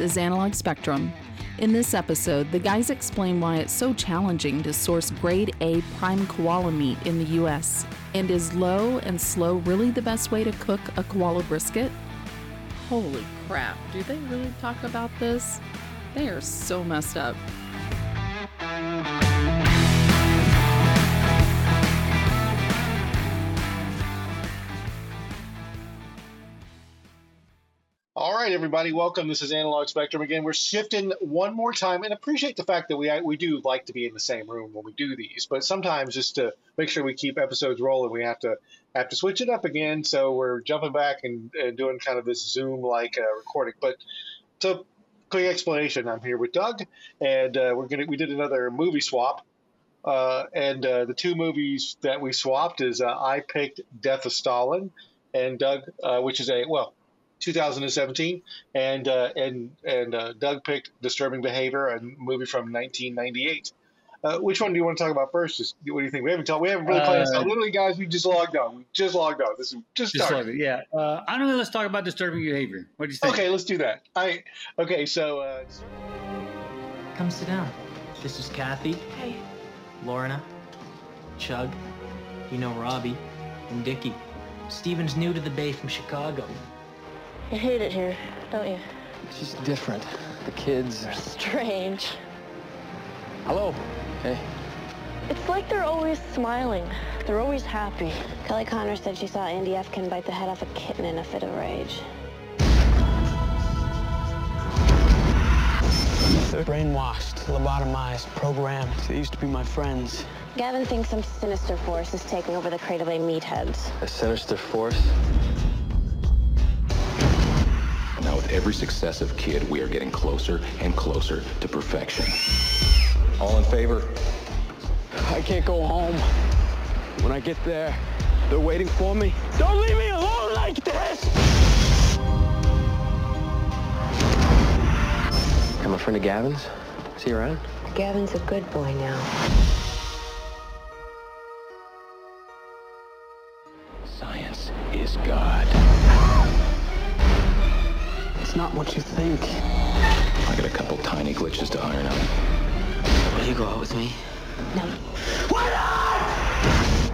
Is Analog Spectrum. In this episode, the guys explain why it's so challenging to source grade A prime koala meat in the US. And is low and slow really the best way to cook a koala brisket? Holy crap, do they really talk about this? They are so messed up. Right, everybody, welcome. This is Analog Spectrum again. We're shifting one more time, and appreciate the fact that we we do like to be in the same room when we do these. But sometimes, just to make sure we keep episodes rolling, we have to have to switch it up again. So we're jumping back and, and doing kind of this Zoom like uh, recording. But to quick explanation, I'm here with Doug, and uh, we're gonna we did another movie swap. Uh, and uh, the two movies that we swapped is uh, I picked Death of Stalin, and Doug, uh, which is a well 2017, and uh, and and uh, Doug picked Disturbing Behavior, a movie from 1998. Uh, which one do you want to talk about first? Just, what do you think? We haven't talked. We haven't really played this. Uh, Literally, guys, we just logged on. We just logged on. This is just, Just started. love it. Yeah. Uh, I don't know. Let's talk about disturbing behavior. What do you think? Okay, let's do that. I okay. So uh, Come sit down. This is Kathy, Hey, Lorna, Chug, you know Robbie, and Dickie. Steven's new to the Bay from Chicago. You hate it here, don't you? It's just different. The kids. are- Strange. Hello. Hey. It's like they're always smiling. They're always happy. Kelly Connor said she saw Andy Efkin bite the head off a kitten in a fit of rage. They're brainwashed, lobotomized, programmed. They used to be my friends. Gavin thinks some sinister force is taking over the Cradle Bay meatheads. A sinister force? Now, with every successive kid, we are getting closer and closer to perfection. All in favor? I can't go home. When I get there, they're waiting for me. Don't leave me alone like this! I'm a friend of Gavin's. Is he around? Gavin's a good boy now. Science is God. It's not what you think. I got a couple tiny glitches to iron out. Will you go out with me? No. What?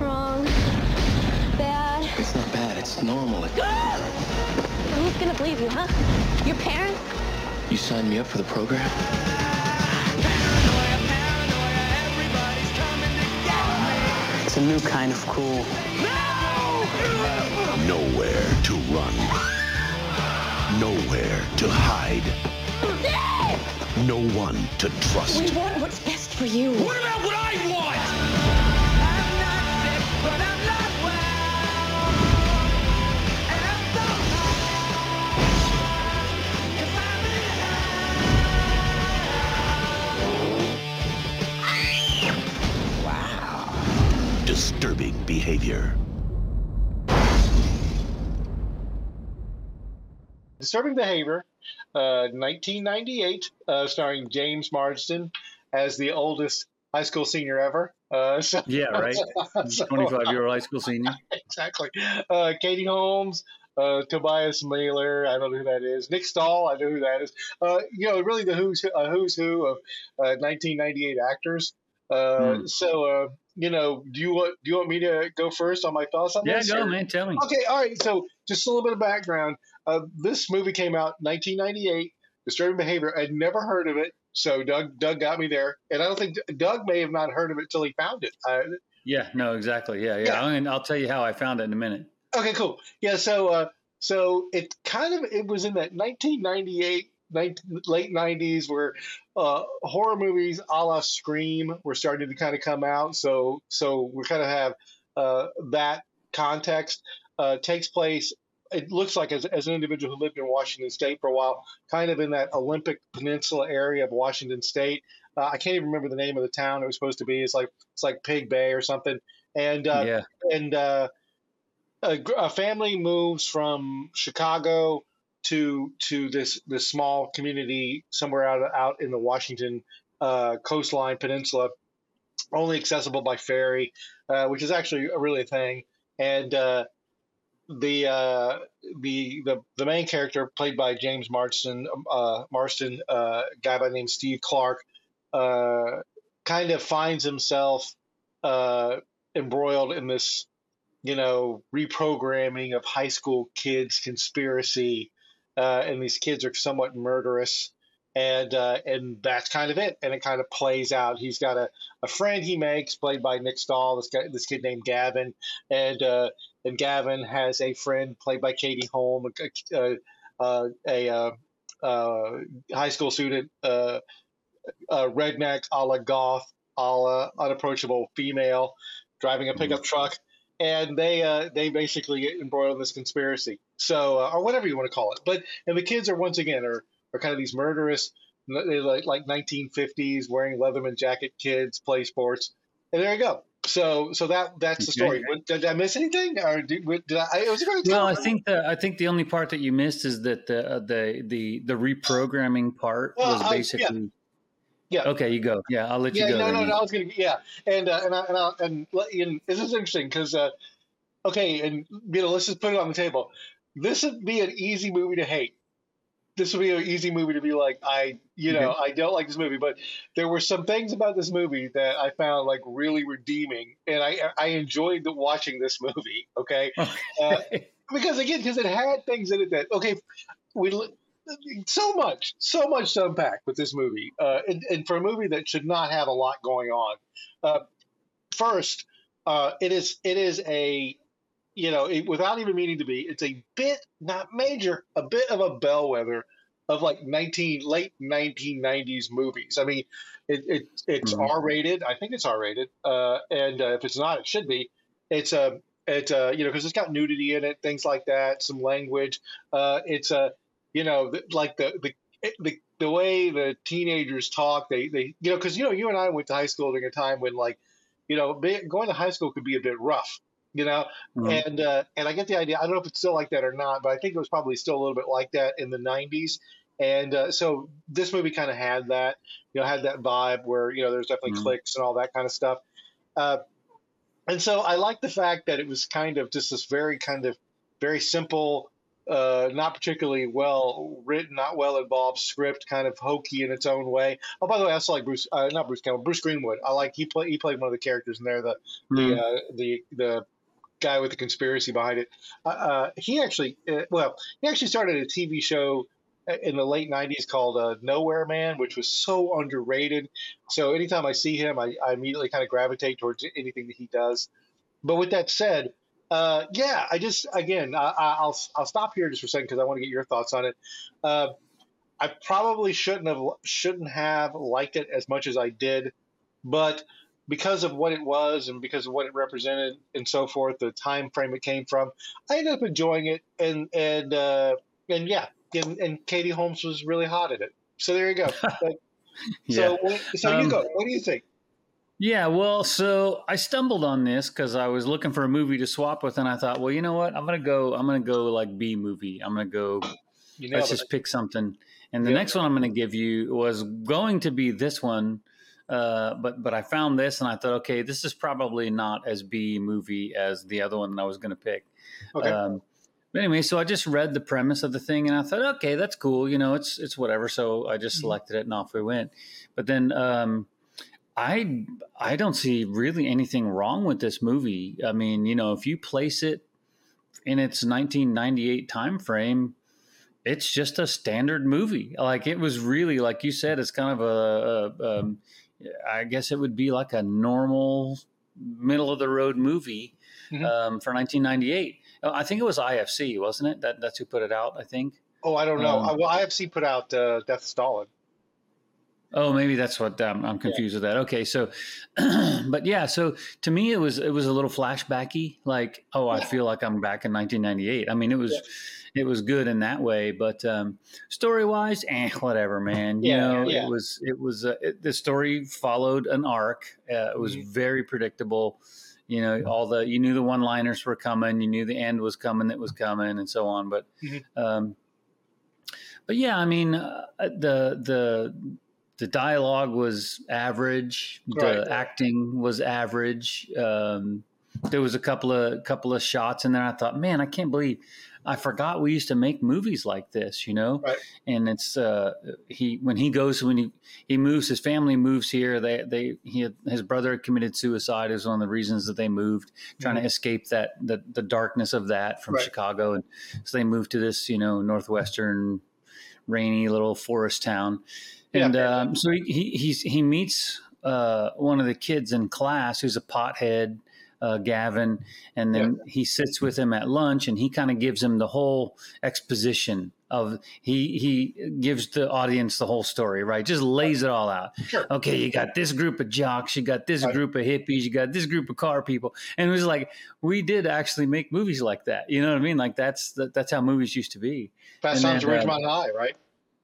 Wrong. Bad. It's not bad, it's normal. Who's gonna believe you, huh? Your parents? You signed me up for the program? It's a new kind of cool. Nowhere to run. Nowhere to hide. No one to trust. We want what's best for you. What about what I want? Wow. Disturbing behavior. Disturbing Behavior, uh, 1998, uh, starring James Marsden as the oldest high school senior ever. Uh, so, Yeah, right. so- 25 year old high school senior. exactly. Uh, Katie Holmes, uh, Tobias Mehler, I don't know who that is. Nick Stahl, I know who that is. Uh, you know, really the who's uh, who's who of uh, 1998 actors. Uh, Hmm. So, uh, you know, do you want do you want me to go first on my thoughts on Yeah, this? Yeah, go, or- man. Tell me. Okay, all right. So, just a little bit of background. Uh, this movie came out 1998. Disturbing Behavior. I'd never heard of it, so Doug Doug got me there, and I don't think Doug may have not heard of it till he found it. Uh, Yeah, no, exactly. Yeah, yeah. Yeah. And I'll tell you how I found it in a minute. Okay, cool. Yeah, so uh, so it kind of it was in that 1998 19, late 90s where uh, horror movies a la Scream were starting to kind of come out. So so we kind of have uh, that context uh, takes place. It looks like as, as an individual who lived in Washington State for a while, kind of in that Olympic Peninsula area of Washington State. Uh, I can't even remember the name of the town it was supposed to be. It's like it's like Pig Bay or something. And uh, yeah. and uh, a, a family moves from Chicago to to this this small community somewhere out out in the Washington uh, coastline peninsula, only accessible by ferry, uh, which is actually a really a thing. And uh, the uh, the the the main character played by James Marston, uh, Marston, uh, guy by the name Steve Clark, uh, kind of finds himself uh, embroiled in this, you know, reprogramming of high school kids conspiracy, uh, and these kids are somewhat murderous. And uh, and that's kind of it, and it kind of plays out. He's got a, a friend he makes, played by Nick Stahl, this guy, this kid named Gavin, and uh, and Gavin has a friend played by Katie Holm, a, a, a, a high school student, uh, redneck, a la goth, a la unapproachable female, driving a pickup mm-hmm. truck, and they uh, they basically get embroiled in this conspiracy. So, uh, or whatever you want to call it. But and the kids are once again are are kind of these murderous, they like like 1950s wearing Leatherman jacket kids play sports, and there you go. So, so that that's the story. Did I miss anything, or did, did I? It was very well. I think the I think the only part that you missed is that the uh, the the the reprogramming part well, was basically. Yeah. yeah. Okay, you go. Yeah, I'll let you go. No, no, no, I was gonna. Yeah, and uh, and I, and, I, and, and this is interesting because uh, okay, and you know, let's just put it on the table. This would be an easy movie to hate this would be an easy movie to be like, I, you know, mm-hmm. I don't like this movie, but there were some things about this movie that I found like really redeeming, and I I enjoyed the, watching this movie. Okay, uh, because again, because it had things in it that okay, we so much, so much to unpack with this movie, uh, and, and, for a movie that should not have a lot going on. Uh, first, uh, it is it is a you know, it, without even meaning to be, it's a bit, not major, a bit of a bellwether of like 19 late 1990s movies. I mean, it, it it's mm-hmm. R rated. I think it's R rated, uh, and uh, if it's not, it should be. It's a uh, it's uh, you know because it's got nudity in it, things like that, some language. Uh, it's a you know like the the the the way the teenagers talk, they they you know because you know you and I went to high school during a time when like you know going to high school could be a bit rough you know mm-hmm. and uh, and i get the idea i don't know if it's still like that or not but i think it was probably still a little bit like that in the 90s and uh, so this movie kind of had that you know had that vibe where you know there's definitely mm-hmm. cliques and all that kind of stuff uh, and so i like the fact that it was kind of just this very kind of very simple uh, not particularly well written, not well involved script, kind of hokey in its own way. Oh, by the way, I also like Bruce, uh, not Bruce Campbell, Bruce Greenwood. I like he played he played one of the characters in there, the mm. the uh, the the guy with the conspiracy behind it. Uh, uh, he actually, uh, well, he actually started a TV show in the late 90s called uh, Nowhere Man, which was so underrated. So anytime I see him, I, I immediately kind of gravitate towards anything that he does. But with that said, uh, yeah, I just, again, I, will I'll stop here just for a second because I want to get your thoughts on it. Uh, I probably shouldn't have shouldn't have liked it as much as I did, but because of what it was and because of what it represented and so forth, the time frame it came from, I ended up enjoying it. And and uh, and yeah, and, and Katie Holmes was really hot at it. So there you go. yeah. So so um, you go. What do you think? Yeah, well, so I stumbled on this because I was looking for a movie to swap with, and I thought, well, you know what? I'm gonna go. I'm gonna go like B movie. I'm gonna go. let's just pick something. And the yeah. next one I'm gonna give you was going to be this one uh, but but I found this and I thought, okay, this is probably not as B movie as the other one that I was going to pick. Okay. Um, but anyway, so I just read the premise of the thing and I thought, okay, that's cool. You know, it's it's whatever. So I just mm-hmm. selected it and off we went. But then um, I I don't see really anything wrong with this movie. I mean, you know, if you place it in its 1998 time frame, it's just a standard movie. Like it was really, like you said, it's kind of a, a um, I guess it would be like a normal middle of the road movie mm-hmm. um, for 1998. I think it was IFC, wasn't it? That that's who put it out. I think. Oh, I don't know. Um, well, IFC put out uh, Death Stalin. Oh, maybe that's what um, I'm confused yeah. with that. Okay, so, but yeah, so to me it was it was a little flashbacky. Like, oh, I feel like I'm back in 1998. I mean, it was. It was good in that way. But um, story wise, eh, whatever, man. You yeah, know, yeah. it was it was uh, it, the story followed an arc. Uh, it was mm-hmm. very predictable. You know, all the you knew the one liners were coming. You knew the end was coming. That was coming, and so on. But mm-hmm. um, but yeah, I mean, uh, the the the dialogue was average. The acting was average. Um, there was a couple of couple of shots and then I thought, man, I can't believe I forgot we used to make movies like this, you know. Right. And it's uh, he when he goes when he he moves, his family moves here. They they he had, his brother committed suicide. Is one of the reasons that they moved, trying mm-hmm. to escape that the the darkness of that from right. Chicago, and so they moved to this you know northwestern rainy little forest town. And yeah. um, so he, he he's he meets uh, one of the kids in class who's a pothead uh, Gavin, and then yeah. he sits with him at lunch, and he kind of gives him the whole exposition of he he gives the audience the whole story, right? Just lays it all out. Sure. Okay, you got this group of jocks, you got this right. group of hippies, you got this group of car people, and it was like we did actually make movies like that. You know what I mean? Like that's that, that's how movies used to be. Fast Times at Ridgemont High, right?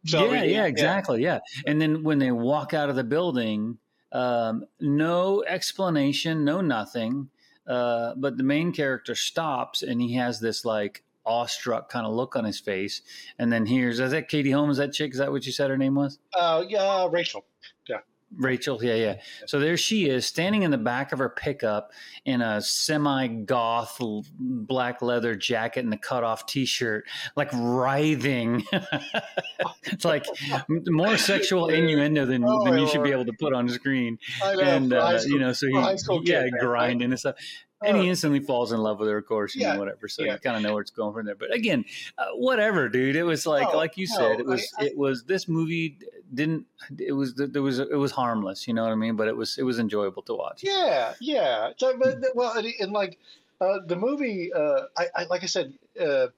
So yeah, we, yeah, exactly, yeah. yeah. And then when they walk out of the building, um, no explanation, no nothing uh, but the main character stops and he has this like awestruck kind of look on his face. And then here's, is that Katie Holmes, that chick? Is that what you said her name was? Uh, yeah, Rachel. Yeah. Rachel, yeah, yeah. So there she is, standing in the back of her pickup in a semi-goth black leather jacket and a cut-off T-shirt, like writhing. it's like more sexual innuendo than, oh, than you should be able to put on screen. Know, and uh, school, you know, so he, yeah, grinding and stuff and he instantly falls in love with her, of course, you yeah, know, whatever. So yeah. you kind of know where it's going from there. But again, uh, whatever, dude. It was like, like you said, it was, I, I, it was. This movie didn't. It was. There was. It was harmless. You know what I mean? But it was. It was enjoyable to watch. Yeah, yeah. So, but well, and, and like uh, the movie, uh, I, I, like I said, uh,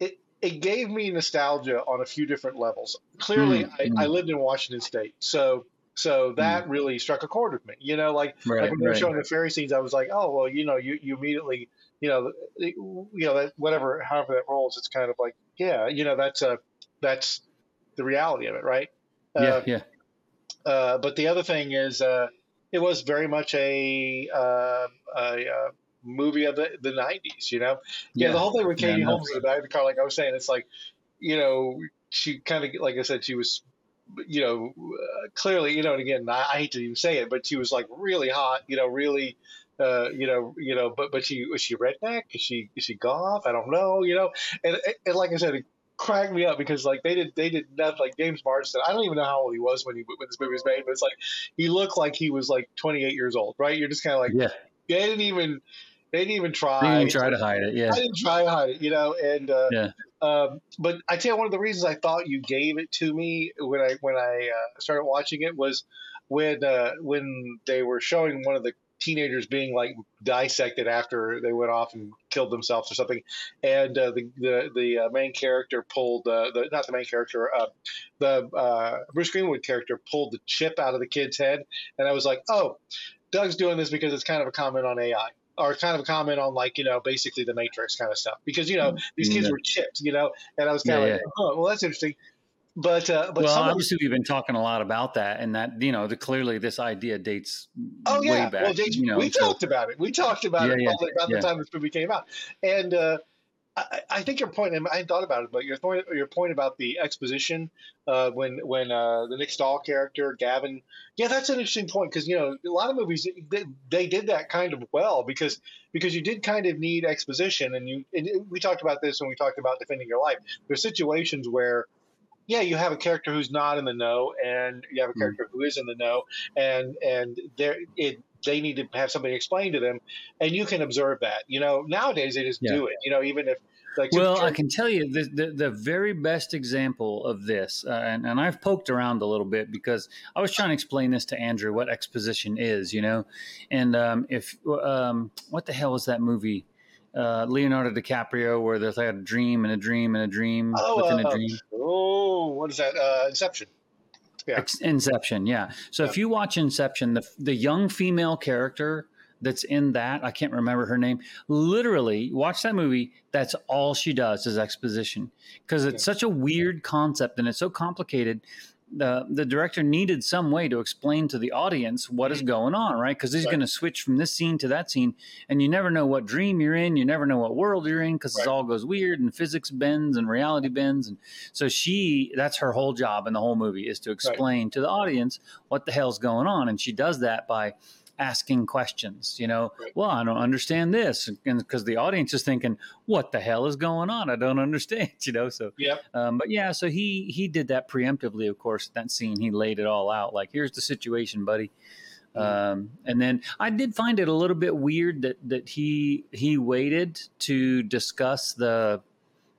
it it gave me nostalgia on a few different levels. Clearly, mm-hmm. I, I lived in Washington State, so so that mm. really struck a chord with me. You know, like, right, like when they were showing the ferry scenes, I was like, oh well, you know, you, you immediately, you know, you know that whatever, however that rolls, it's kind of like, yeah, you know, that's a that's the reality of it, right? Yeah, uh, yeah. Uh, but the other thing is, uh, it was very much a, uh, a uh, movie of the, the 90s, you know? Yeah, yeah the whole thing with Katie yeah, Holmes in the back of the car, like I was saying, it's like, you know, she kind of, like I said, she was you know, uh, clearly, you know, and again, I, I, hate to even say it, but she was like really hot, you know, really, uh, you know, you know, but but she was she redneck? Is she is she goth? I don't know, you know, and, and like I said, cracked me up because like they did they did nothing like James Marsden. I don't even know how old he was when he when this movie was made, but it's like he looked like he was like 28 years old, right? You're just kind of like, yeah, they didn't even they didn't even try. They didn't try to hide it. Yeah, I didn't try to hide it. You know, and uh, yeah. Um, but I tell you, one of the reasons I thought you gave it to me when I when I uh, started watching it was when uh, when they were showing one of the teenagers being like dissected after they went off and killed themselves or something, and uh, the the the uh, main character pulled uh, the not the main character uh, the uh, Bruce Greenwood character pulled the chip out of the kid's head, and I was like, oh, Doug's doing this because it's kind of a comment on AI or kind of a comment on like you know basically the Matrix kind of stuff because you know these kids yeah. were chipped, you know, and I was kind yeah, of like, yeah. oh, well, that's interesting. But uh, but well, obviously we've been talking a lot about that, and that you know, the, clearly this idea dates. Oh yeah, back, well, dates, you know, we so. talked about it. We talked about it about the time this movie came out, and uh, I, I, think your point, I hadn't thought about it, but your point, your point about the exposition uh, when when uh, the Nick Stahl character Gavin, yeah, that's an interesting point because you know a lot of movies they, they, did that kind of well because because you did kind of need exposition, and you and we talked about this when we talked about defending your life. There's situations where yeah, you have a character who's not in the know, and you have a hmm. character mm. who is in the know, and and there it they need to have somebody explain to them, and you can observe that. You know, nowadays they just yeah. do it. You know, even if like well, I can tell you the, the, the very best example of this, uh, and, and I've poked around a little bit because I was trying to explain this to Andrew what exposition is, you know, and um, if um, what the hell was that movie? Uh, Leonardo DiCaprio, where there's like a dream and a dream and a dream oh, within uh, a dream. Oh, what is that? Uh, Inception. Yeah. Inception, yeah. So yeah. if you watch Inception, the the young female character that's in that, I can't remember her name. Literally, watch that movie. That's all she does is exposition because it's yeah. such a weird concept and it's so complicated. The, the director needed some way to explain to the audience what is mm-hmm. going on, right? Because he's right. going to switch from this scene to that scene, and you never know what dream you're in, you never know what world you're in, because right. it all goes weird and physics bends and reality bends, and so she—that's her whole job in the whole movie is to explain right. to the audience what the hell's going on, and she does that by asking questions. You know, well, I don't understand this, and because the audience is thinking, "What the hell is going on? I don't understand." You know, so yeah. Um, but yeah, so he he did that preemptively. Of course, that scene he laid it all out. Like, here's the situation, buddy. Mm-hmm. Um, and then I did find it a little bit weird that that he he waited to discuss the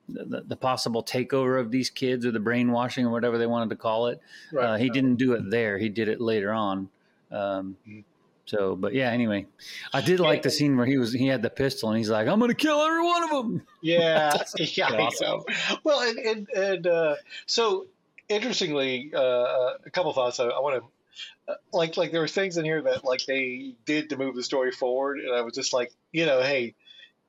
the, the, possible takeover of these kids or the brainwashing or whatever they wanted to call it. Right. Uh, he didn't do it there. He did it later on. Um, mm-hmm. So, but yeah. Anyway, I did like the scene where he was he had the pistol and he's like, "I'm going to kill every one of them." Yeah, yeah. Awesome. Well, and and, and uh, so interestingly, uh, a couple thoughts. I, I want to uh, like like there were things in here that like they did to move the story forward, and I was just like, you know, hey,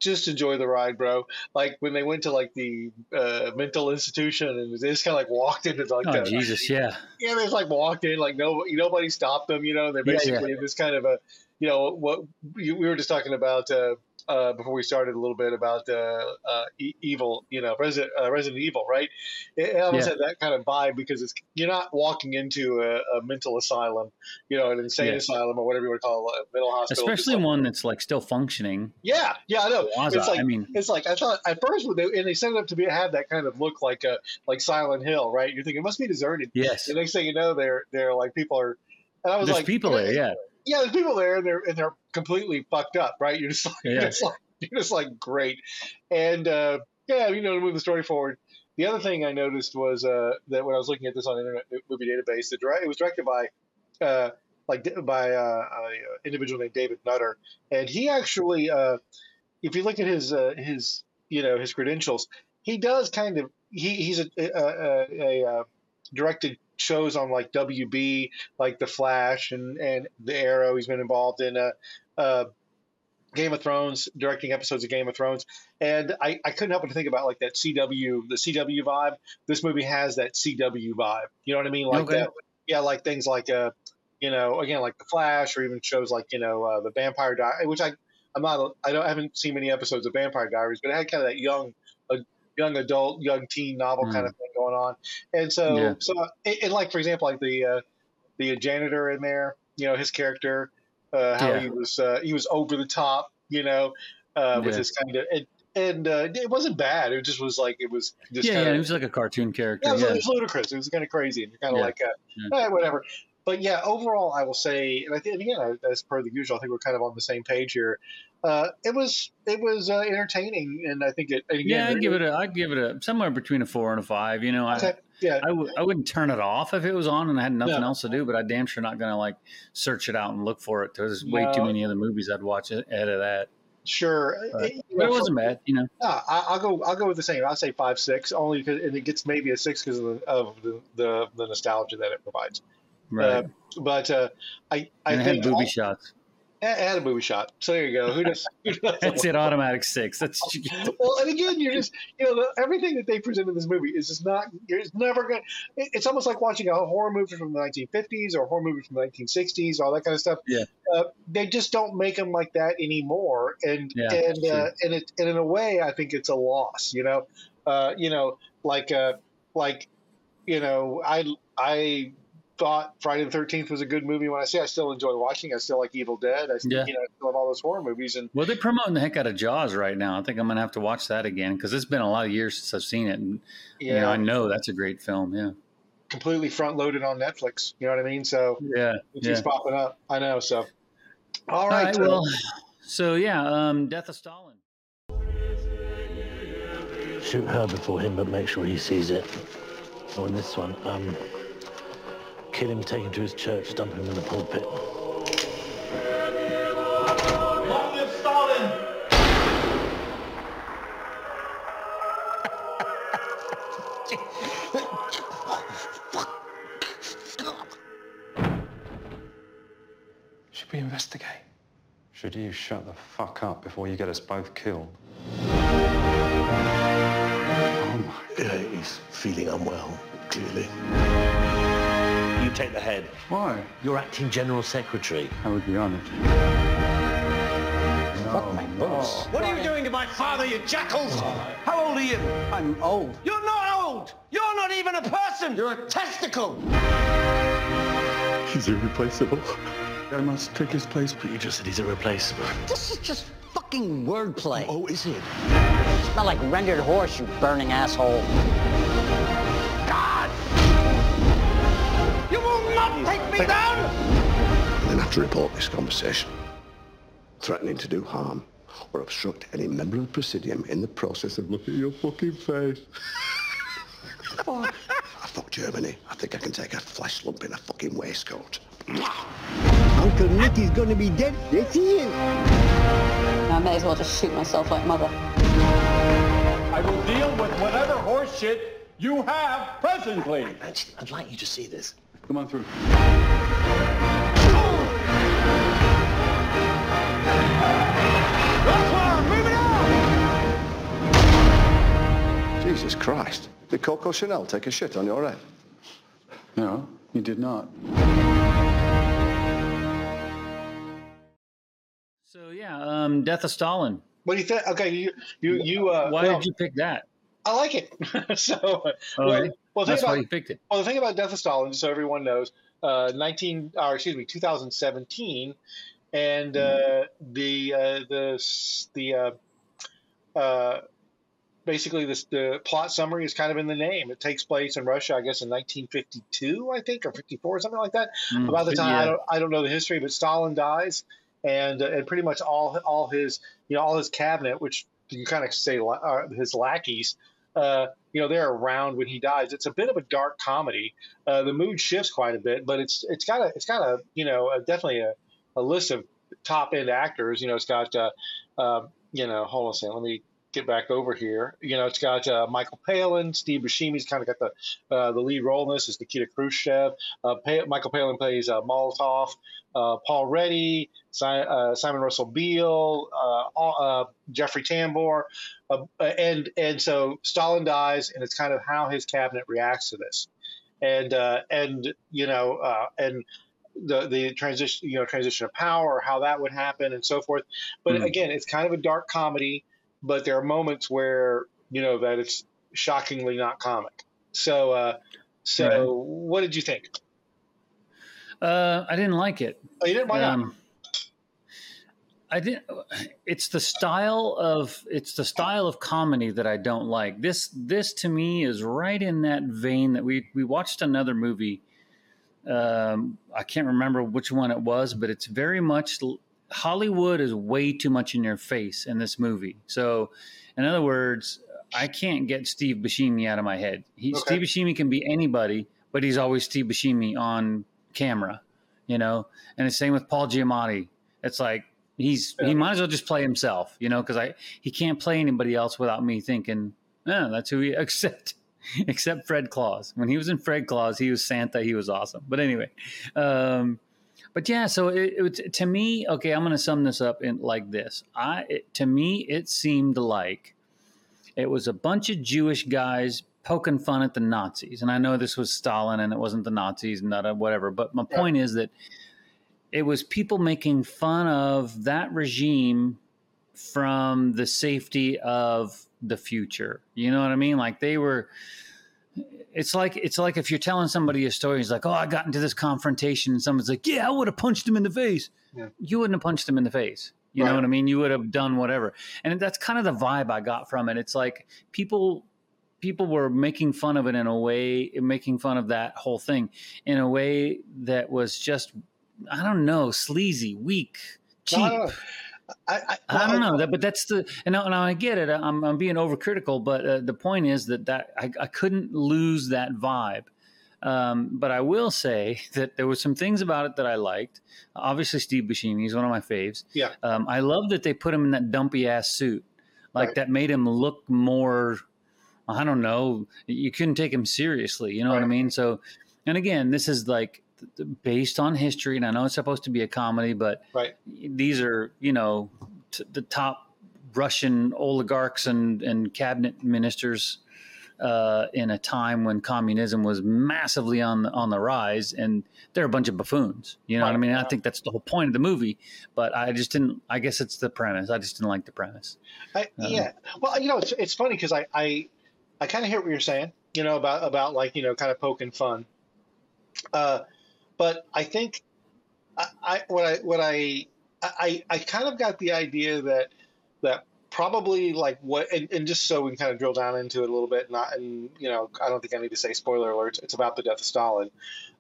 just enjoy the ride, bro. Like when they went to like the uh, mental institution and they just kind of like walked into like oh, the, Jesus, yeah, yeah, they just like walked in like no nobody stopped them. You know, they're basically yeah, yeah. this kind of a you know what we were just talking about. Uh, uh, before we started a little bit about uh, uh, e- evil, you know, Resident, uh, Resident Evil, right? It, almost yeah. had that kind of vibe because it's you're not walking into a, a mental asylum, you know, an insane yeah. asylum or whatever you want to call it, a mental hospital. Especially one that's like still functioning. Yeah, yeah, I know. It's like, I mean, it's like I thought at first when they and they set it up to be have that kind of look like a like Silent Hill, right? You're thinking it must be deserted. Yes. The next thing you know, they're they're like people are. And I was There's like, people there, yeah yeah, there's people there and they're and they're completely fucked up, right? You're just like, yeah. you're just like you're just like great, and uh, yeah, you know, to move the story forward. The other thing I noticed was uh, that when I was looking at this on Internet Movie Database, the direct, it was directed by uh, like by uh, an individual named David Nutter, and he actually, uh, if you look at his uh, his you know his credentials, he does kind of he, he's a, a, a, a directed shows on like WB, like The Flash and and The Arrow. He's been involved in uh, uh, Game of Thrones, directing episodes of Game of Thrones, and I, I couldn't help but think about like that CW, the CW vibe. This movie has that CW vibe. You know what I mean? Like okay. that. Yeah, like things like uh, you know, again like The Flash, or even shows like you know uh, the Vampire Diaries, which I I'm not I don't I haven't seen many episodes of Vampire Diaries, but it had kind of that young young adult, young teen novel mm. kind of thing going on. And so, yeah. so, and like for example, like the uh, the janitor in there, you know, his character, uh, how yeah. he was uh, he was over the top, you know, uh, with yeah. his kind of. And, and uh, it wasn't bad. It just was like it was just yeah, yeah. It was like a cartoon character. Yeah, it was, it was ludicrous. It was kind of crazy, and you're kind of like, uh, eh, whatever but yeah, overall, I will say, and I think again, as per the usual, I think we're kind of on the same page here. Uh, it was it was uh, entertaining, and I think it. Again, yeah, I'd give it a I'd give it a somewhere between a four and a five. You know, I yeah, I w- I wouldn't turn it off if it was on and I had nothing no. else to do, but I damn sure not gonna like search it out and look for it. There's way no. too many other movies I'd watch ahead of that. Sure, but, it, but it wasn't bad, you know. No, I, will go. I'll go with the same. I'll say five six, only because and it gets maybe a six because of, the, of the, the, the nostalgia that it provides. Right. Uh, but uh, I, I and think had booby all, shots. It had a booby shot. So there you go. Who does? Who does That's it. Automatic six. That's well. And again, you're just you know everything that they present in this movie is just not. You're never going. to It's almost like watching a horror movie from the 1950s or a horror movie from the 1960s, all that kind of stuff. Yeah. Uh, they just don't make them like that anymore, and yeah, and uh, and it and in a way, I think it's a loss. You know, uh, you know, like uh, like you know, I I thought Friday the Thirteenth was a good movie. When I say I still enjoy watching, I still like Evil Dead. I still, yeah. you know, I still have all those horror movies. And well, they're promoting the heck out of Jaws right now. I think I'm gonna have to watch that again because it's been a lot of years since I've seen it, and yeah. you know, I know that's a great film. Yeah, completely front loaded on Netflix. You know what I mean? So yeah, it keeps yeah. popping up. I know. So all right. All right well, so yeah, um, Death of Stalin. Shoot her before him, but make sure he sees it. Oh, and this one, um, kill him, take him to his church, dump him in the pulpit. Long live Stalin! Should we investigate? Should you shut the fuck up before you get us both killed? Oh my. Yeah, he's feeling unwell, clearly you take the head. Why? You're acting general secretary. I would be honored. No, Fuck my boss. Oh. What are you doing to my father, you jackals? Oh. How old are you? I'm old. You're not old! You're not even a person! You're a testicle! He's irreplaceable. I must take his place. But you just said he's irreplaceable. This is just fucking wordplay. Oh, is it? Smell like rendered horse, you burning asshole. Will take me down! And then have to report this conversation. Threatening to do harm or obstruct any member of the Presidium in the process of looking at your fucking face. Fuck. I fuck Germany. I think I can take a flesh lump in a fucking waistcoat. Uncle Nicky's gonna be dead. Yes, he is. I may as well just shoot myself like mother. I will deal with whatever horseshit you have presently. I'd like you to see this. Come on through. Jesus Christ. Did Coco Chanel take a shit on your head? No, he did not. So yeah, um, Death of Stalin. What do you think? Okay, you you you. Uh, Why well, did you pick that? I like it. so, Oh, well, really? Well, the That's thing why about, you picked it. Well, the thing about Death of Stalin, just so everyone knows, uh, 19, or excuse me, 2017, and uh, the uh, the s- the uh, uh, basically this the plot summary is kind of in the name. It takes place in Russia, I guess, in 1952, I think, or 54, or something like that. Mm, About the time, I don't I don't know the history, but Stalin dies, and uh, and pretty much all all his you know all his cabinet, which you kind of say la- uh, his lackeys, uh, you know, they're around when he dies. It's a bit of a dark comedy. Uh, the mood shifts quite a bit, but it's it's got a it's got a you know a, definitely a, a list of top end actors. You know, it's got uh, uh, you know, hold on a second, let me get back over here. You know, it's got uh, Michael Palin, Steve Buscemi's kind of got the uh, the lead role in this is Nikita Khrushchev. Uh, pa- Michael Palin plays uh, Molotov. Uh, Paul Reddy, si- uh, Simon Russell Beale, uh, uh, Jeffrey Tambor, uh, and and so Stalin dies, and it's kind of how his cabinet reacts to this, and uh, and you know uh, and the the transition you know transition of power, how that would happen, and so forth. But Mhm. again, it's kind of a dark comedy, but there are moments where you know that it's shockingly not comic. So uh, so Right. what did you think? Uh, I didn't like it. Oh, you didn't? Why not? Um, I didn't. It's the style of it's the style of comedy that I don't like. This this to me is right in that vein that we we watched another movie. Um, I can't remember which one it was, but it's very much Hollywood is way too much in your face in this movie. So, in other words, I can't get Steve Buscemi out of my head. He, Okay. Steve Buscemi can be anybody, but he's always Steve Buscemi on camera, you know. And the same with Paul Giamatti. It's like he's he might as well just play himself, you know, because I he can't play anybody else without me thinking, oh, that's who he except except Fred Claus. When he was in Fred Claus, he was Santa. He was awesome. But anyway, um, but yeah. So it, it was- to me, okay, I'm going to sum this up in like this. I it, to me, it seemed like it was a bunch of Jewish guys poking fun at the Nazis. And I know this was Stalin and it wasn't the Nazis and whatever. But my point is that it was people making fun of that regime from the safety of the future. You know what I mean? Like they were it's like it's like if you're telling somebody a story, he's like, "Oh, I got into this confrontation," and someone's like, "Yeah, I would have punched him in the face." Yeah. You wouldn't have punched him in the face. You know what I mean? You would have done whatever, and that's kind of the vibe I got from it. It's like people people were making fun of it in a way, making fun of that whole thing in a way that was just, I don't know, sleazy, weak, cheap. I don't know. I, don't know that, but that's the and now, now I get it. I'm, I'm being overcritical, but uh, the point is that that I, I couldn't lose that vibe. Um, but I will say that there were some things about it that I liked. Obviously, Steve Buscemi is one of my faves. Yeah. Um, I love that they put him in that dumpy ass suit, like Right. that made him look more. I don't know. You couldn't take him seriously. You know what I mean? So, and again, this is like based on history, and I know it's supposed to be a comedy, but Right. these are you know t- the top Russian oligarchs and and cabinet ministers uh, in a time when communism was massively on the on the rise, and they're a bunch of buffoons. You know what I mean? I think that's the whole point of the movie, but I just didn't. I guess it's the premise. I just didn't like the premise. I, Um, yeah. Well, you know, it's it's funny because I I, I kind of hear what you're saying. You know about about like you know kind of poking fun. Uh, but I think I, I what I what I I I kind of got the idea that that probably like what and, and, just so we can kind of drill down into it a little bit not and you know i don't think i need to say spoiler alerts it's about the death of stalin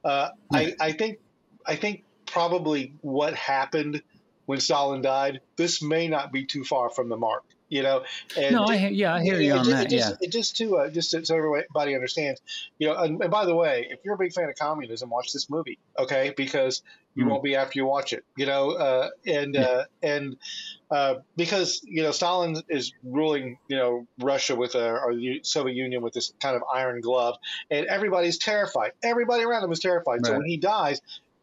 uh, I, I think i think probably what happened when stalin died this may not be too far from the mark you know. And no, I, yeah, I hear you on that. Just, yeah, it just to uh, just so everybody understands, you know. And, and, by the way, if you're a big fan of communism, watch this movie, okay? Because you mm. won't be after you watch it, you know. Uh, and yeah. uh, and uh, because you know Stalin is ruling, you know, Russia with a or the Soviet Union with this kind of iron glove, and everybody's terrified. Everybody around him is terrified. Right. So when he dies,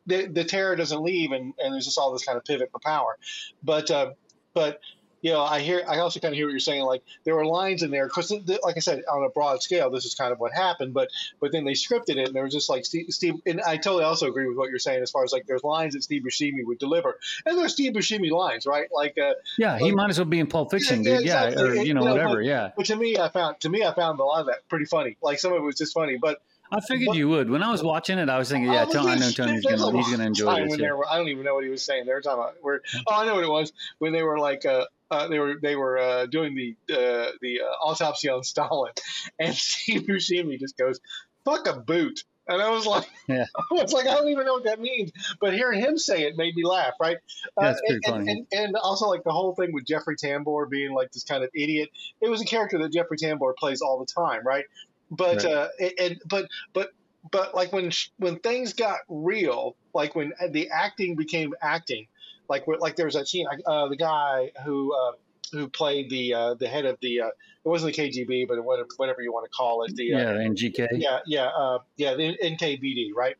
the, the terror doesn't leave, and, and there's just all this kind of pivot for power. But uh, but you know, I hear, I also kind of hear what you're saying. Like there were lines in there because, like I said, on a broad scale, this is kind of what happened. But but then they scripted it, and there was just like Steve, Steve, and I totally also agree with what you're saying as far as like there's lines that Steve Buscemi would deliver, and there's Steve Buscemi lines, right? Like uh, yeah, he like, might as well be in Pulp Fiction, yeah, dude. Yeah, exactly. or you know, whatever. But, yeah. But to me, I found to me, I found a lot of that pretty funny. Like some of it was just funny, but I figured but, you would. When I was watching it, I was thinking, yeah, I, I know Tony's gonna he's gonna enjoy this. Were, I don't even know what he was saying. They were talking about where. Oh, I know what it was when they were like. Uh, uh, they were they were uh, doing the uh, the uh, autopsy on Stalin, and Steve Buscemi just goes, "Fuck a boot," and I was like, yeah. I was like, I don't even know what that means, but hearing him say it made me laugh, right? Uh, That's pretty and, funny. And, and, and, also like the whole thing with Jeffrey Tambor being like this kind of idiot. It was a character that Jeffrey Tambor plays all the time, right? But right. Uh, and but but but like when when things got real, like when the acting became acting, like like there was that scene, uh, the guy who uh, who played the uh, the head of the uh, it wasn't the KGB, but whatever, whatever you want to call it, the uh, yeah, NGK, yeah, yeah, uh, yeah, the NKVD, right?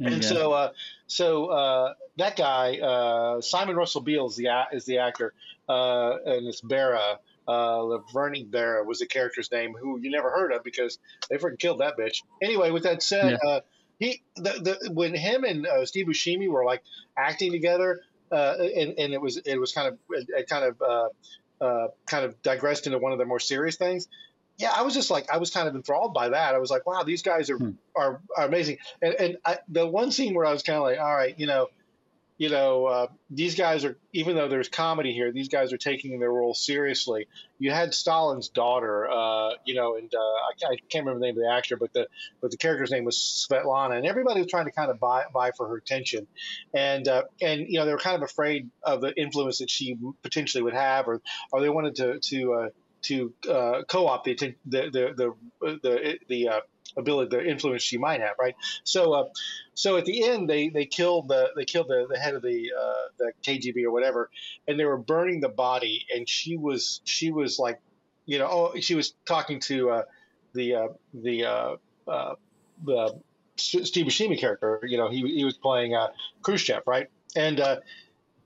And yeah. so, uh, so uh, that guy, uh, Simon Russell Beale is the is the actor, uh, and it's Beria. Uh, Laverny Beria was the character's name, who you never heard of because they freaking killed that bitch. Anyway, with that said, yeah. uh, he the, the when him and uh, Steve Buscemi were like acting together, uh, and, and it was it was kind of it, kind of uh, uh, kind of digressed into one of the more serious things. Yeah, I was just like I was kind of enthralled by that. I was like, wow, these guys are hmm. are, are amazing. And and I, the one scene where I was kind of like, all right, you know, you know, uh, these guys are, even though there's comedy here, these guys are taking their role seriously. You had Stalin's daughter, uh, you know, and uh, I, I, can't remember the name of the actor, but the but the character's name was Svetlana, and everybody was trying to kind of buy buy for her attention, and uh, and you know they were kind of afraid of the influence that she potentially would have, or or they wanted to to uh, to uh, co-opt the the the the the, the ability, the influence she might have, right? So, uh, so at the end, they they killed the they killed the, the head of the uh, the KGB or whatever, and they were burning the body, and she was she was like, you know, oh, she was talking to uh, the uh, the uh, uh, the Steve Buscemi character. You know, he he was playing uh, Khrushchev, right? And uh,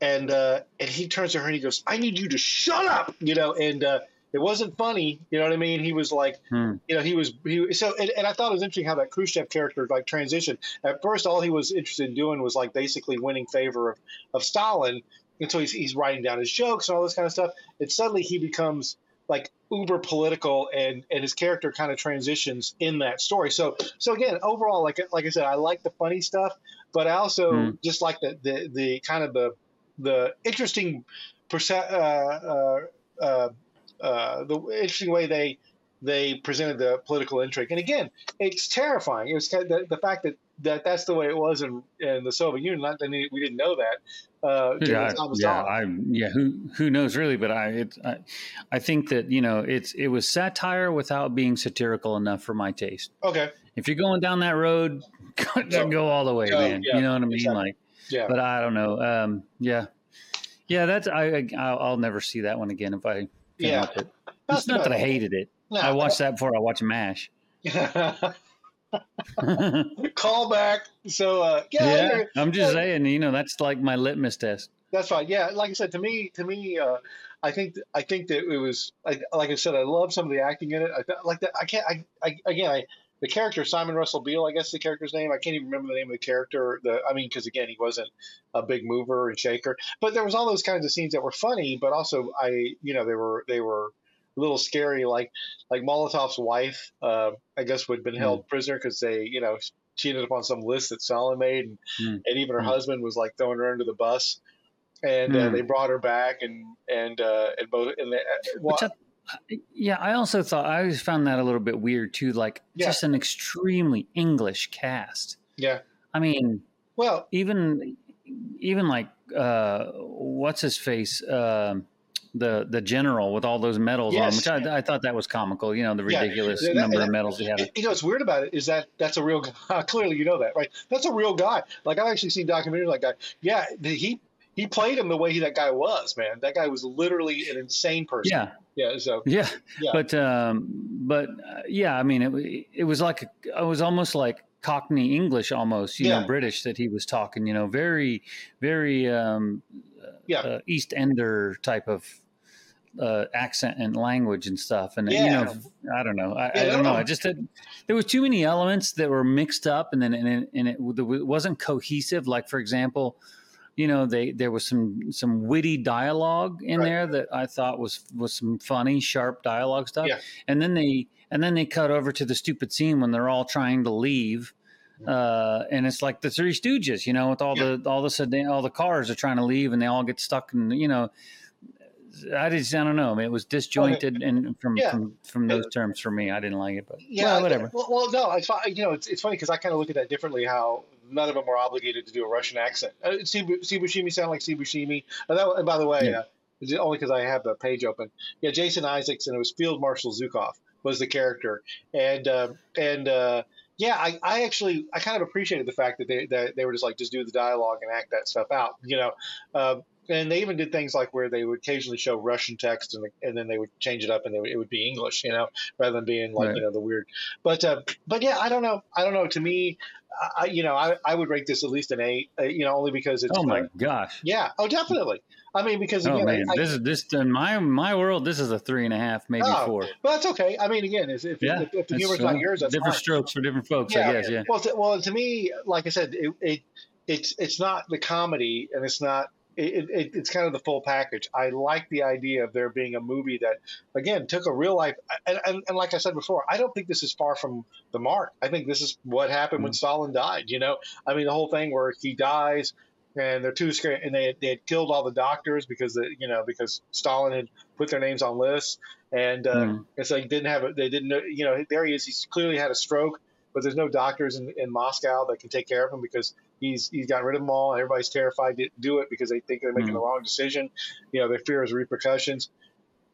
and uh, and he turns to her and he goes, "I need you to shut up," you know, and uh, it wasn't funny. You know what I mean? He was like, hmm. you know, he was he so, and, and, I thought it was interesting how that Khrushchev character like transitioned. At first, all he was interested in doing was like basically winning favor of of Stalin until he's, he's writing down his jokes and all this kind of stuff. And suddenly he becomes like uber political and and his character kind of transitions in that story so so again overall like like i said i like the funny stuff but i also mm. just like the, the the kind of the the interesting perce- uh, uh, uh, uh, the interesting way they they presented the political intrigue. And again, it's terrifying. It was the, the fact that, that that's the way it was in, in the Soviet Union. Not that we didn't know that. Uh, yeah, yeah, I, yeah. Who who knows really? But I, it, I, I think that you know it's it was satire without being satirical enough for my taste. Okay. If you're going down that road, go, go all the way, man. Yeah, you know what I mean? Exactly. Like, yeah. But I don't know. Um, yeah, yeah. That's I. I'll, I'll never see that one again if I yeah. It. It's not that I hated it. No, I watched that before I watched MASH. Call back. So uh, yeah, yeah I'm just yeah. saying, you know, that's like my litmus test. That's right. Yeah, like I said, to me, to me, uh, I think I think that it was like, like I said, I love some of the acting in it. I like that. I can't. I, I again, I the character Simon Russell Beale, I guess the character's name. I can't even remember the name of the character. The I mean, because again, he wasn't a big mover and shaker. But there was all those kinds of scenes that were funny, but also I, you know, they were they were a little scary. Like like Molotov's wife, uh, I guess, would have been held mm. prisoner because they, you know, she ended up on some list that Stalin made, and, mm. and even her mm. husband was like throwing her under the bus. And uh, they brought her back, and and uh, and both and they, uh, well, yeah, I also thought I always found that a little bit weird too. Like yeah. just an extremely English cast. Yeah, I mean, well, even even like uh, what's his face. Uh, the the general with all those medals yes. on, which I, I, thought that was comical. You know, the ridiculous yeah, that, number of medals he had. You know, what's weird about it is that that's a real. guy. Clearly, you know that, right? That's a real guy. Like I've actually seen documentaries like that. Yeah, he he played him the way he, that guy was. Man, that guy was literally an insane person. Yeah. Yeah. So. Yeah. yeah. But um, but uh, yeah, I mean, it it was like a, it was almost like Cockney English, almost you yeah. know, British that he was talking. You know, very very um, yeah. Uh, East Ender type of uh, accent and language and stuff. And yeah. you know, I don't know. I, yeah, I don't know. I just had, there was too many elements that were mixed up, and then and it, and it, it wasn't cohesive. Like for example, you know, they there was some some witty dialogue in right. there that I thought was was some funny, sharp dialogue stuff. Yeah. And then they and then they cut over to the stupid scene when they're all trying to leave. Uh, and it's like the Three Stooges, you know, with all yeah. the all the sedan, all the cars are trying to leave, and they all get stuck in, you know, I just I don't know. I mean, it was disjointed okay. and from, yeah. from from those terms for me. I didn't like it, but yeah, well, whatever. Well, well, no, it's you know it's, it's funny because I kind of look at that differently. How none of them were obligated to do a Russian accent. Uh, Sibu, Steve Buscemi sound like Steve Buscemi. And, that, and by the way, yeah. uh, only because I have the page open. Yeah, Jason Isaacs and it was Field Marshal Zhukov was the character, and uh, and uh, yeah, I, I actually I kind of appreciated the fact that they that they were just like just do the dialogue and act that stuff out. You know, uh, and they even did things like where they would occasionally show Russian text and, and then they would change it up and it would be English, you know, rather than being like right. you know the weird. But uh, but yeah, I don't know. I don't know. To me, I, you know, I, I would rate this at least an eight. Uh, you know, only because it's. Oh my gosh. Yeah. Oh, definitely. I mean, because oh, again, oh man, I, this is this in my my world. This is a three and a half, maybe oh, four. But that's okay. I mean, again, if, if, yeah, if, if the humor's uh, not yours, that's different fine. strokes for different folks. Yeah, I guess. Yeah. Well, to, well, to me, like I said, it, it it's it's not the comedy, and it's not it, it, it's kind of the full package. I like the idea of there being a movie that, again, took a real life. And, and, and like I said before, I don't think this is far from the mark. I think this is what happened mm-hmm. when Stalin died. You know, I mean, the whole thing where he dies and they're too scared, and they they had killed all the doctors because the, you know because Stalin had put their names on lists, and uh, mm. it's like didn't have it. They didn't know. You know, there he is. He's clearly had a stroke but there's no doctors in, in Moscow that can take care of him because he's he's gotten rid of them all. And everybody's terrified to do it because they think they're making mm-hmm. the wrong decision. You know, they fear his repercussions.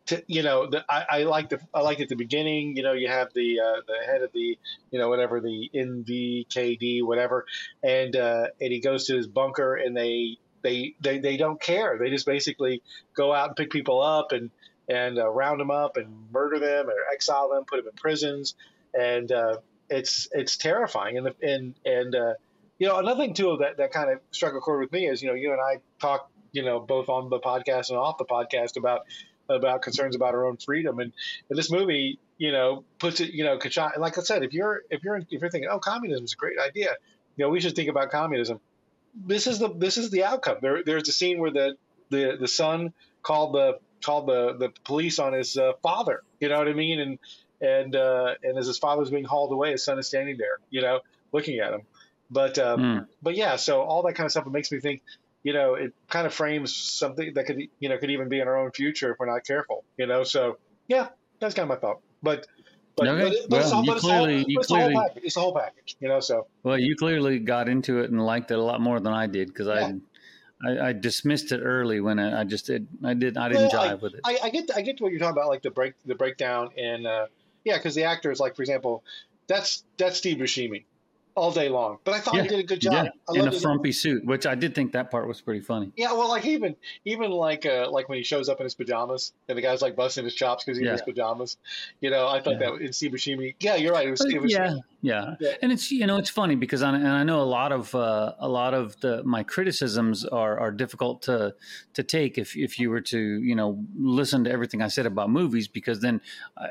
To, you know, the, I, I like the I like at the beginning. You know, you have the uh, the head of the you know whatever the NVKD whatever, and uh, and he goes to his bunker and they they they they don't care. They just basically go out and pick people up and and uh, round them up and murder them or exile them, put them in prisons, and uh, it's it's terrifying. And the, and and uh, you know another thing too that that kind of struck a chord with me is you know you and I talk you know both on the podcast and off the podcast about about concerns about our own freedom. And, and this movie you know puts it you know like I said if you're if you're if you're thinking oh communism is a great idea you know we should think about communism. This is the this is the outcome. There there's a scene where the the the son called the called the the police on his uh, father you know what I mean? And and uh, and as his father's being hauled away, his son is standing there, you know, looking at him. But um, mm. but yeah, so all that kind of stuff. It makes me think, you know, it kind of frames something that could you know could even be in our own future if we're not careful, you know. So yeah, that's kind of my thought. But but, okay. but, but well, all, you clearly, all, you clearly, it's the whole package, you know. So well, you clearly got into it and liked it a lot more than I did because yeah. I, I, I dismissed it early when I, I just did I did I didn't well, jive I, with it. I, I get I get to what you're talking about, like the break the breakdown and uh, yeah, because the actors, like, for example, that's that's Steve Buscemi all day long. But I thought yeah. he did a good job. Yeah. in a frumpy suit, which I did think that part was pretty funny. Yeah, well, like even even like uh, like when he shows up in his pajamas and the guy's like busting his chops because he's yeah. in his pajamas. You know, I thought yeah. that in Steve Yeah, you're right. It was, it was yeah, yeah, yeah, and it's you know it's funny because I, and I know a lot of uh, a lot of the my criticisms are are difficult to to take if if you were to you know listen to everything I said about movies because then I,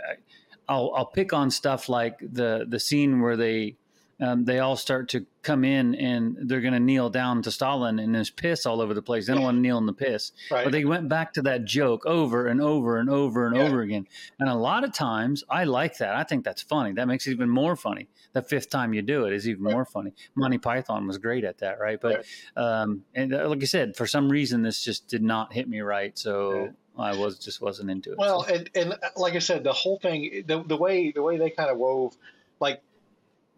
I'll I'll pick on stuff like the the scene where they um, they all start to come in and they're going to kneel down to Stalin and there's piss all over the place. They don't want to kneel in the piss. Right. But they went back to that joke over and over and over and Yeah. over again. And a lot of times I like that. I think that's funny. That makes it even more funny. The fifth time you do it is even more funny. Monty Python was great at that, right? But um, and uh, like I said, for some reason this just did not hit me right. So I was just wasn't into it. Well, and, and uh, like I said, the whole thing, the, the way the way they kind of wove, like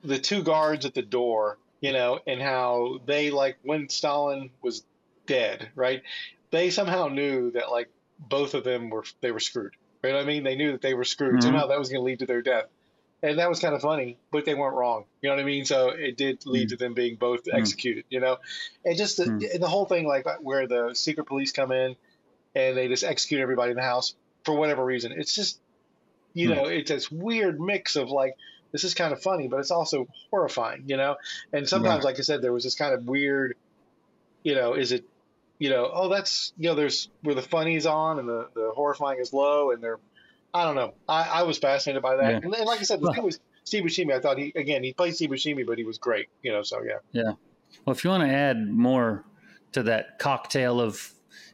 the two guards at the door, you know, and how they like when Stalin was dead, right? They somehow knew that like both of them were they were screwed. Right? I mean, they knew that they were screwed. Mhm. Somehow that was going to lead to their death, and that was kind of funny. But they weren't wrong. You know what I mean? So it did lead to them being both executed. You know, and just the, and the whole thing, like where the secret police come in and they just execute everybody in the house for whatever reason. It's just, you Hmm. know, it's this weird mix of like, this is kind of funny, but it's also horrifying, you know? And sometimes, Right. like I said, there was this kind of weird, you know, is it, you know, oh, that's, you know, there's where the funny's on and the, the horrifying is low and they're, I don't know. I, I was fascinated by that. Yeah. And, and like I said, the thing was Steve Buscemi, I thought he, again, he played Steve Buscemi, but he was great, you know, so yeah. Yeah. Well, if you want to add more to that cocktail of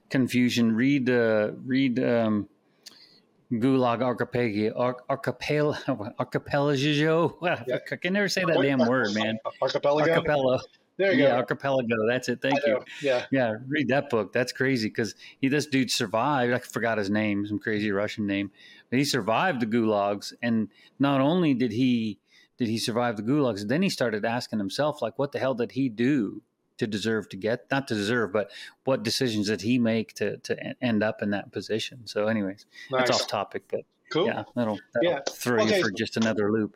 confusion, read uh, read um, Gulag Archipelago. Ar- Archipel Archipelago. I can never say that damn word, man. Archipelago? Archipelago. There you yeah, go. Archipelago. That's it. Thank you. yeah. Yeah, read that book. That's crazy because he this dude survived. I forgot his name, some crazy Russian name, but he survived the gulags. And not only did he did he survive the gulags, then he started asking himself, like, what the hell did he do to deserve to get not to deserve, but what decisions did he make to to end up in that position? So, anyways, that's Nice. off topic, but Cool. yeah, that'll, that'll Yeah. throw Okay. you for just another loop.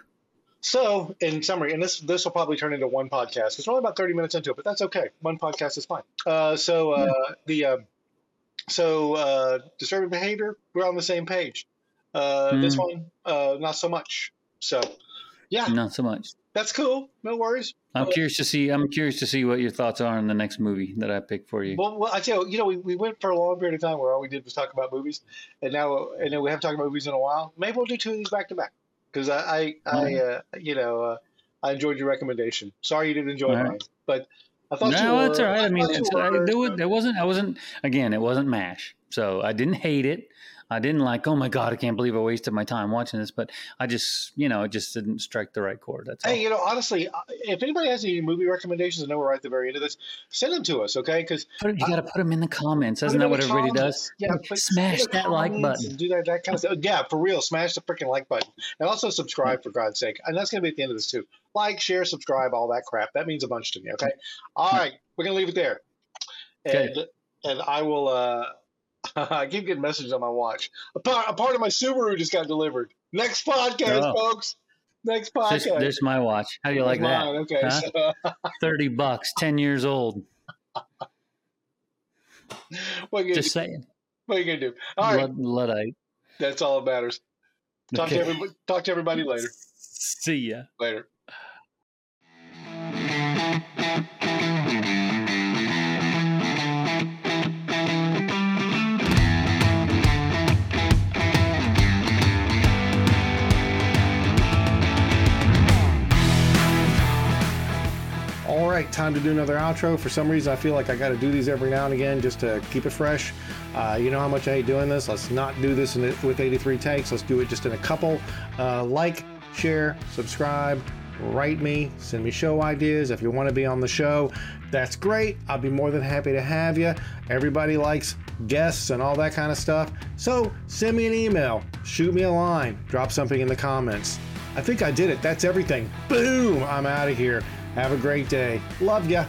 So, in summary, and this this will probably turn into one podcast. It's only about thirty minutes into it, but that's okay. One podcast is fine. Uh, so uh, the um so uh, disturbing behavior, we're on the same page. Uh, This Mm. one, uh, not so much. So, yeah, Not so much. that's cool. No worries. I'm curious to see. I'm curious to see what your thoughts are on the next movie that I pick for you. Well, well, I tell you, you know, we, we went for a long period of time where all we did was talk about movies, and now and then we haven't talked about movies in a while. Maybe we'll do two of these back to back because I, I, I uh, you know, uh, I enjoyed your recommendation. Sorry you didn't enjoy right. mine, but I thought no, were, it's all right. I mean, thought it's, I, there, was, there wasn't. I wasn't. Again, it wasn't Mash, so I didn't hate it. I didn't like. Oh my god, I can't believe I wasted my time watching this. But I just, you know, it just didn't strike the right chord. That's all. Hey, you know, honestly, uh, if anybody has any movie recommendations, I know we're right at the very end of this. Send them to us, okay? Because you got to put them in the comments. Isn't that what everybody does? Yeah, Smash that like button. do that that kind of stuff. Yeah, for real, smash the freaking like button, and also subscribe for God's sake. And that's going to be at the end of this too. Like, share, subscribe, all that crap. That means a bunch to me. Okay. All right, we're gonna leave it there. And Okay. and I will. uh I keep getting messages on my watch. A part, a part of my Subaru just got delivered. Next podcast, Oh. folks. Next podcast. there's my watch. How do you like There's that? Okay. Huh? So, Thirty bucks, ten years old. what are you gonna Just do? saying. What are you gonna do? All right. Lud- Luddite. That's all that matters. Talk to everybody. Talk to everybody later. See ya. Later. Right, time to do another outro. For some reason, I feel like I got to do these every now and again just to keep it fresh. Uh, you know how much I hate doing this. Let's not do this it with 83 takes. Let's do it just in a couple. Uh, like, share, subscribe, write me, send me show ideas. If you want to be on the show, that's great. I'll be more than happy to have you. Everybody likes guests and all that kind of stuff. So send me an email, shoot me a line, drop something in the comments. I think I did it. That's everything. Boom! I'm out of here. Have a great day. Love ya.